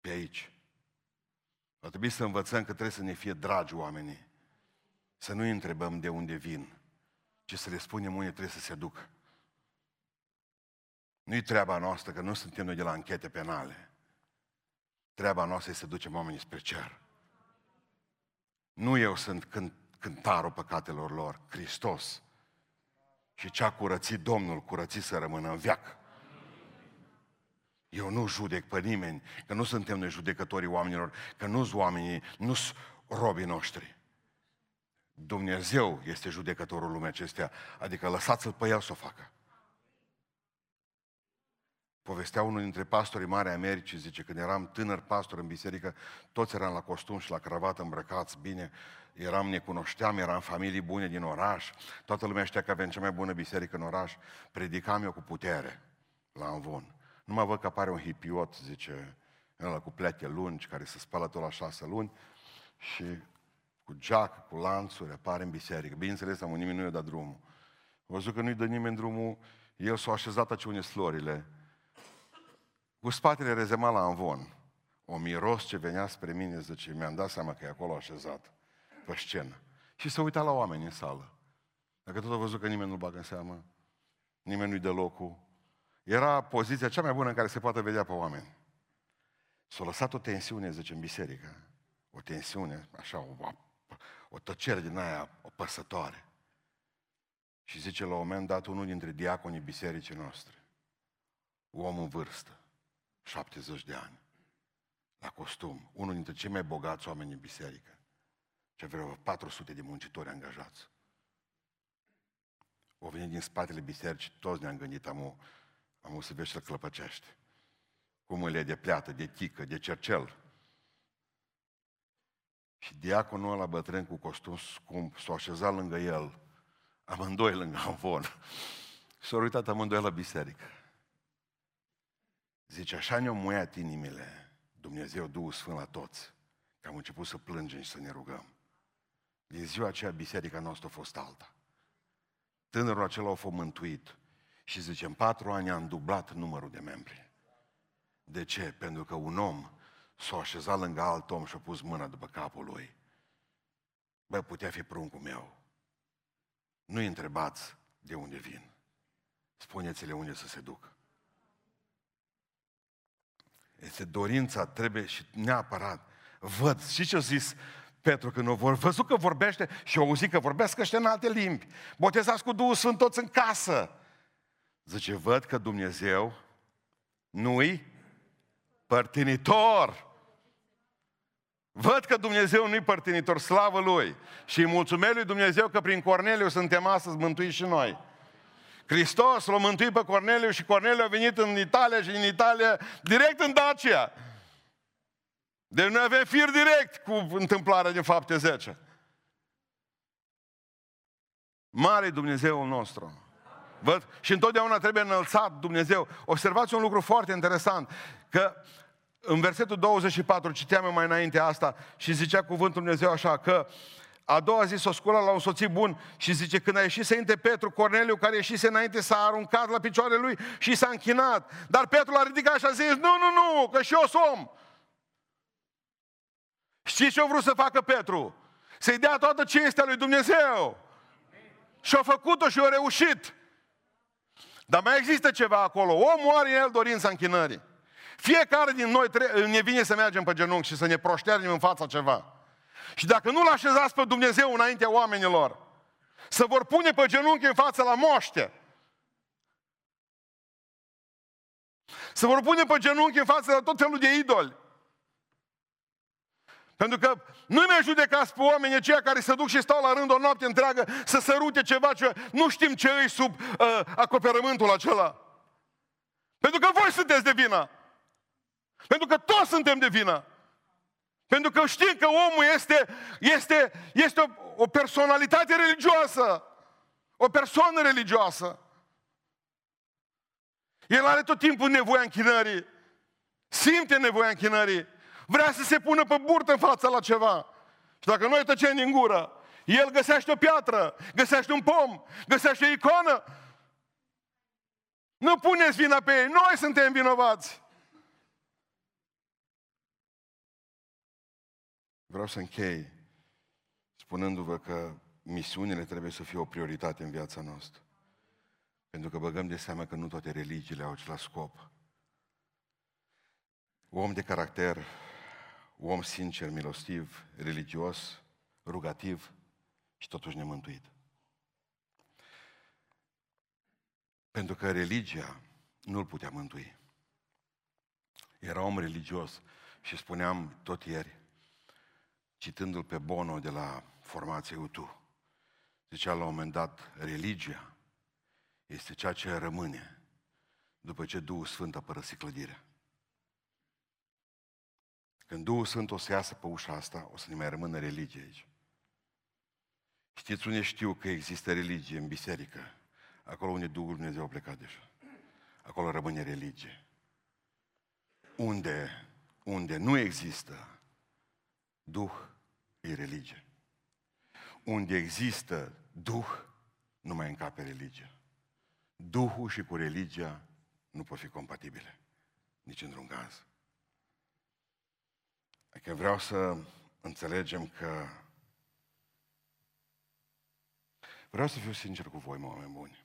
pe aici. Va trebui să învățăm că trebuie să ne fie dragi oamenii. Să nu-i întrebăm de unde vin, ci să le spunem unde trebuie să se ducă. Nu-i treaba noastră, că nu suntem noi de la anchete penale. Treaba noastră este să ducem oamenii spre cer. Nu eu sunt cânt, cântarul păcatelor lor, Hristos. Și ce a curățit Domnul, curățit să rămână în viață. Eu nu judec pe nimeni, că nu suntem noi judecătorii oamenilor, că nu sunt oamenii, nu sunt robii noștri. Dumnezeu este judecătorul lumii acestea, adică lăsați-l pe el să o facă. Povestea unul dintre pastorii mari Americii, zice, când eram tânăr pastor în biserică, toți eram la costum și la cravată îmbrăcați bine, eram, ne cunoșteam, eram familii bune din oraș, toată lumea știa că avem cea mai bună biserică în oraș, predicam eu cu putere la Anvon. Nu mă văd că apare un hipiot, zice, ăla cu plete lungi, care se spală tot la șase luni și cu geacă, cu lanțuri, apare în biserică. Bineînțeles, am nimeni nu i-a dat drumul. Am văzut că nu-i dă nimeni drumul, el s-a așezat aici unde florile, cu spatele rezemat la Anvon. O miros ce venea spre mine, zice, mi-am dat seama că e acolo așezat, pe scenă. Și se uita la oameni în sală. Dacă tot a văzut că nimeni nu-l bagă în seamă, nimeni nu-i dă locul, era poziția cea mai bună în care se poate vedea pe oameni. S-a lăsat o tensiune, zice, în biserică. O tensiune, așa, o, o tăcere din aia, o păsătoare. Și zice la un moment dat unul dintre diaconii bisericii noastre, om în vârstă, 70 de ani, la costum, unul dintre cei mai bogați oameni în biserică, ce vreo 400 de muncitori angajați. O venit din spatele bisericii, toți ne-am gândit, am am să vezi să clăpăcește. Cu mâle de pleată, de tică, de cercel. Și diaconul ăla bătrân cu costum scump s-a așezat lângă el, amândoi lângă Avon. S-au uitat amândoi la biserică. Zice, așa ne-au muiat inimile Dumnezeu Duhul Sfânt la toți, că am început să plângem și să ne rugăm. Din ziua aceea biserica noastră a fost alta. Tânărul acela a fost mântuit. Și zice, în patru ani am dublat numărul de membri. De ce? Pentru că un om s-a așezat lângă alt om și a pus mâna după capul lui. Bă, putea fi pruncul meu. Nu-i întrebați de unde vin. Spuneți-le unde să se ducă. Este dorința, trebuie și neapărat. Văd, și ce a zis Petru când a văzut că vorbește și au auzit că vorbească ăștia în alte limbi. Botezați cu Duhul Sfânt toți în casă. Zice, văd că Dumnezeu nu-i părtinitor. Văd că Dumnezeu nu-i părtinitor, slavă Lui. Și îi mulțumesc lui Dumnezeu că prin Corneliu suntem astăzi mântuiți și noi. Hristos l-a mântuit pe Corneliu și Corneliu a venit în Italia și în Italia direct în Dacia. Deci noi avem fir direct cu întâmplarea din fapte 10. Mare Dumnezeul nostru. Văd? Și întotdeauna trebuie înălțat Dumnezeu. Observați un lucru foarte interesant, că în versetul 24 citeam mai înainte asta și zicea cuvântul Dumnezeu așa că a doua zi s-o scula la un soțit bun și zice, când a ieșit să intre Petru, Corneliu, care ieșise înainte, s-a aruncat la picioarele lui și s-a închinat. Dar Petru l-a ridicat și a zis, nu, nu, nu, că și eu som. Știți ce a vrut să facă Petru? Să-i dea toată cinstea lui Dumnezeu. Și a făcut-o și a reușit. Dar mai există ceva acolo. Omul are el dorința închinării. Fiecare din noi tre- ne vine să mergem pe genunchi și să ne proșternim în fața ceva. Și dacă nu-L așezați pe Dumnezeu înaintea oamenilor, să vor pune pe genunchi în fața la moște. Să vor pune pe genunchi în fața la tot felul de idoli. Pentru că nu mai judecați pe oamenii aceia care se duc și stau la rând o noapte întreagă să sărute ceva ce nu știm ce îi sub uh, acoperământul acela. Pentru că voi sunteți de vină. Pentru că toți suntem de vină. Pentru că știm că omul este, este, este o, o personalitate religioasă. O persoană religioasă. El are tot timpul nevoia închinării. Simte nevoia închinării. Vrea să se pună pe burtă în fața la ceva. Și dacă noi tăcem din gură, el găsește o piatră, găsește un pom, găsește o iconă. Nu puneți vina pe ei, noi suntem vinovați. Vreau să închei spunându-vă că misiunile trebuie să fie o prioritate în viața noastră. Pentru că băgăm de seama că nu toate religiile au același scop. Om de caracter, om sincer, milostiv, religios, rugativ și totuși nemântuit. Pentru că religia nu-l putea mântui. Era om religios și spuneam tot ieri, citându-l pe Bono de la formația UTU, zicea la un moment dat, religia este ceea ce rămâne după ce Duhul Sfânt a părăsit clădirea. Când Duhul Sfânt o să iasă pe ușa asta, o să ne mai rămână religie aici. Știți unde știu că există religie în biserică? Acolo unde Duhul Dumnezeu a plecat deja. Acolo rămâne religie. Unde, unde nu există Duh, e religie. Unde există Duh, nu mai încape religia. Duhul și cu religia nu pot fi compatibile. Nici într-un caz. Adică vreau să înțelegem că vreau să fiu sincer cu voi, oameni buni.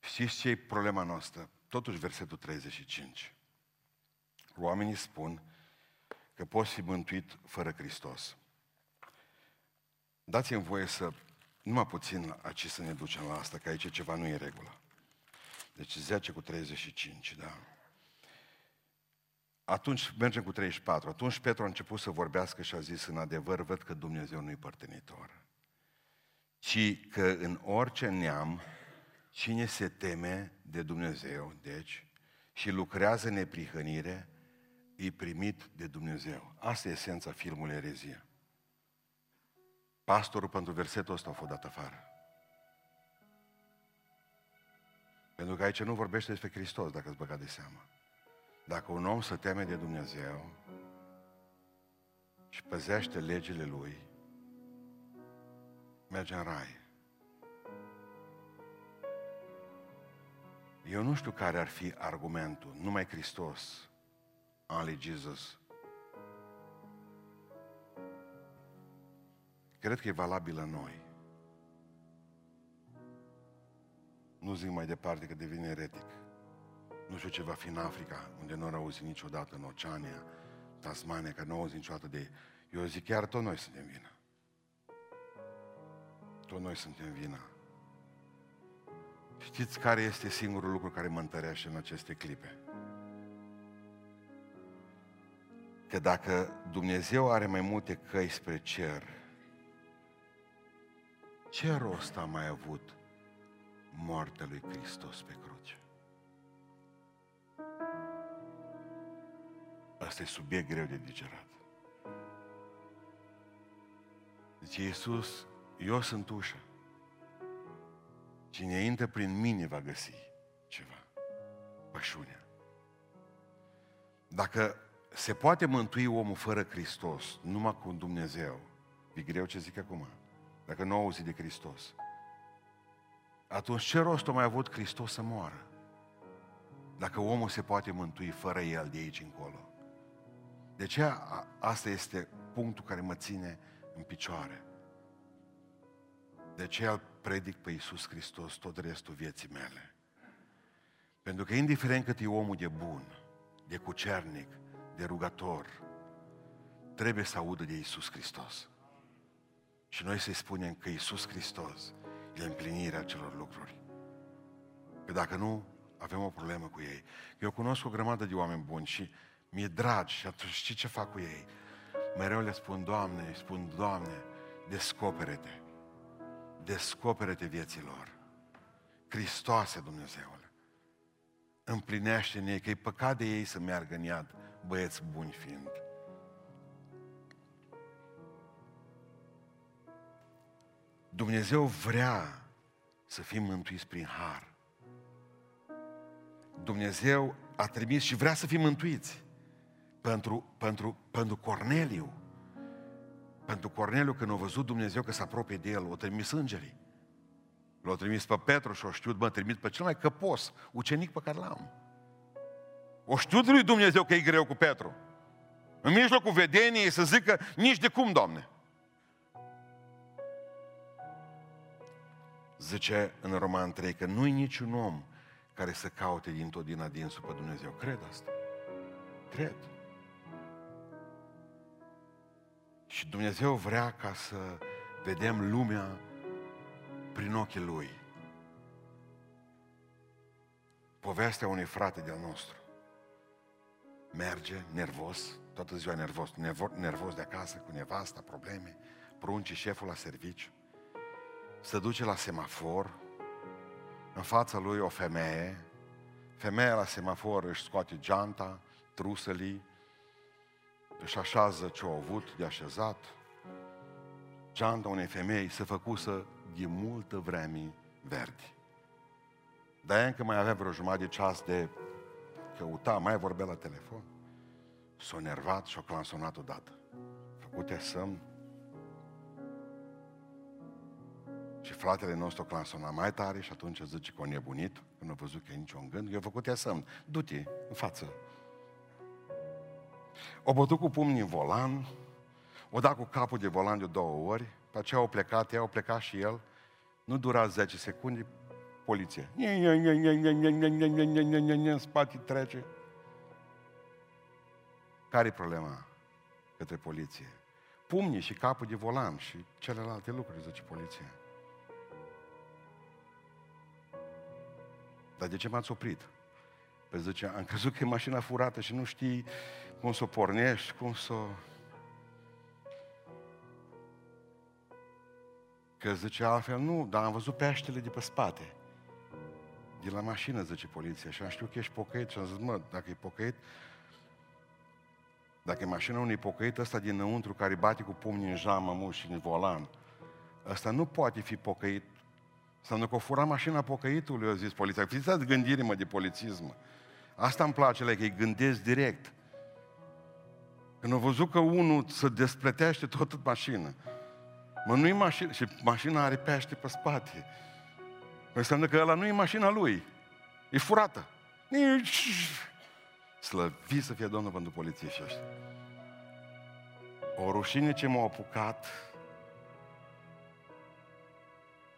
Știți ce e problema noastră? Totuși versetul 35. Oamenii spun că poți fi mântuit fără Hristos. Dați-mi voie să, numai puțin aici să ne ducem la asta, că aici ceva nu e regulă. Deci 10 cu 35, da? Atunci mergem cu 34. Atunci Petru a început să vorbească și a zis, în adevăr, văd că Dumnezeu nu-i părtenitor. Ci că în orice neam, cine se teme de Dumnezeu, deci, și lucrează neprihănire, e primit de Dumnezeu. Asta e esența filmului Erezia. Pastorul pentru versetul ăsta a fost dat afară. Pentru că aici nu vorbește despre Hristos, dacă îți băga de seamă. Dacă un om se teme de Dumnezeu și păzește legile Lui, merge în rai. Eu nu știu care ar fi argumentul. Numai Hristos, only Jesus. Cred că e valabil în noi. Nu zic mai departe că devine eretic. Nu știu ce va fi în Africa, unde nu au auzit niciodată, în Oceania, Tasmania, că nu au auzit niciodată de... Eu zic, chiar tot noi suntem vină. Tot noi suntem vina. Știți care este singurul lucru care mă întărește în aceste clipe? Că dacă Dumnezeu are mai multe căi spre cer, ce rost a mai avut moartea lui Hristos pe cruce? Asta e subiect greu de digerat. Deci Iisus, eu sunt ușa. Cine intră prin mine va găsi ceva. Pășunea. Dacă se poate mântui omul fără Hristos, numai cu Dumnezeu, e greu ce zic acum, dacă nu auzi de Hristos, atunci ce rost a mai avut Hristos să moară? Dacă omul se poate mântui fără El de aici încolo. De ce asta este punctul care mă ține în picioare. De ce îl predic pe Iisus Hristos tot restul vieții mele. Pentru că indiferent cât e omul de bun, de cucernic, de rugător, trebuie să audă de Iisus Hristos. Și noi să-i spunem că Iisus Hristos e împlinirea celor lucruri. Că dacă nu, avem o problemă cu ei. Eu cunosc o grămadă de oameni buni și mi-e dragi și atunci știi ce fac cu ei? Mereu le spun, Doamne, îi spun, Doamne, descopere-te. Descopere-te vieților. Hristoase, Dumnezeule. Împlinește în ei, că e păcat de ei să meargă în iad, băieți buni fiind. Dumnezeu vrea să fim mântuiți prin har. Dumnezeu a trimis și vrea să fim mântuiți pentru, pentru, pentru Corneliu. Pentru Corneliu, când a văzut Dumnezeu că se apropie de el, o trimis îngerii. L-a trimis pe Petru și o știut, mă, trimit pe cel mai căpos ucenic pe care l-am. O știut lui Dumnezeu că e greu cu Petru. În mijlocul vedeniei să zică, nici de cum, Doamne. Zice în Roman 3 că nu-i niciun om care să caute din tot din adinsul pe Dumnezeu. Cred asta. Cred. Și Dumnezeu vrea ca să vedem lumea prin ochii Lui. Povestea unui frate de-al nostru. Merge nervos, toată ziua nervos, nervos de acasă, cu nevasta, probleme, prunci șeful la serviciu. Se duce la semafor, în fața lui o femeie, femeia la semafor își scoate geanta, trusălii, își așează ce au avut de așezat. Geanta unei femei se făcusă de multă vreme verde. Dar încă mai avea vreo jumătate de ceas de căuta, mai vorbea la telefon. S-a nervat și a clansonat odată. Făcute semn. Și fratele nostru a clansonat mai tare și atunci zice că a nebunit, când a văzut că e niciun gând, eu a făcut ea semn. Du-te în față, o bătut cu pumnii în volan, o dat cu capul de volan de două ori, pe aceea au plecat, ea au plecat și el, nu dura 10 secunde, poliție. În spate trece. Care-i problema către poliție? Pumnii și capul de volan și celelalte lucruri, zice poliția. Dar de ce m-ați oprit? Păi zice, am crezut că e mașina furată și nu știi cum să o pornești, cum să Că zice altfel, nu, dar am văzut peștele de pe spate. De la mașină, zice poliția, și am știut că ești pocăit și am zis, mă, dacă e pocăit, dacă e mașina unui pocăit, ăsta dinăuntru care bate cu pumnii în jamă, mu și în volan, ăsta nu poate fi pocăit. Înseamnă că o fura mașina pocăitului, a zis poliția. Fiți gândire, mă, de polițism. Asta îmi place, că îi gândesc direct. Când au văzut că unul se despletește tot în mașină. Mă, nu-i mașină. Și mașina are pește pe spate. Înseamnă că ăla nu e mașina lui. E furată. Slăvi să fie Domnul pentru polițiștii ăștia. O rușine ce m-a apucat,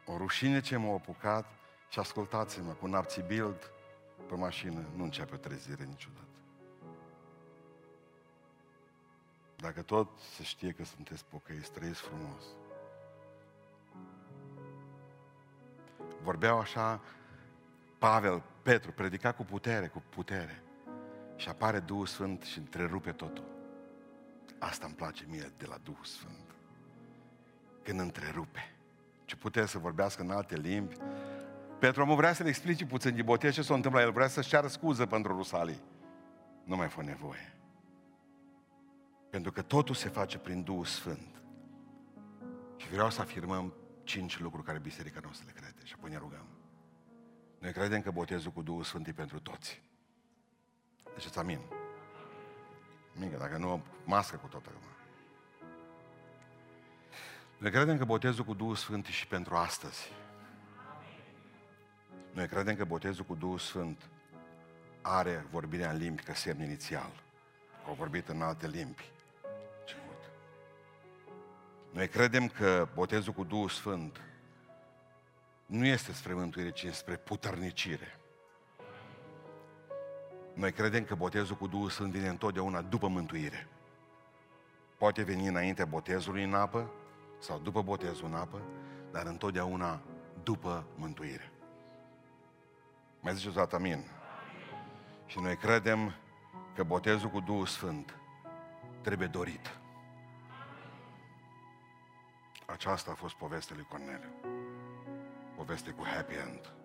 o rușine ce m-a apucat și ascultați-mă, cu napții build pe mașină nu începe o trezire niciodată. Dacă tot se știe că sunteți pocăiți, trăiți frumos. Vorbeau așa Pavel, Petru, predica cu putere, cu putere. Și apare Duhul Sfânt și întrerupe totul. Asta îmi place mie de la Duhul Sfânt. Când întrerupe. Ce putere să vorbească în alte limbi. Petru mă vrea să le explice puțin de botez ce s-a întâmplat. El vrea să-și ceară scuză pentru Rusalii. Nu mai fă nevoie. Pentru că totul se face prin Duhul Sfânt. Și vreau să afirmăm cinci lucruri care biserica noastră le crede și apoi ne rugăm. Noi credem că botezul cu Duhul Sfânt e pentru toți. Deci amin. Mică, dacă nu, mască cu tot acum. Noi credem că botezul cu Duhul Sfânt e și pentru astăzi. Noi credem că botezul cu Duhul Sfânt are vorbirea în limbi ca semn inițial. Au vorbit în alte limbi. Noi credem că botezul cu Duhul Sfânt nu este spre mântuire, ci spre puternicire. Noi credem că botezul cu Duhul Sfânt vine întotdeauna după mântuire. Poate veni înainte botezului în apă sau după botezul în apă, dar întotdeauna după mântuire. Mai ziceți o dată amin. amin. Și noi credem că botezul cu Duhul Sfânt trebuie dorit. Aceasta a fost povestea lui Corneliu. Poveste cu happy end.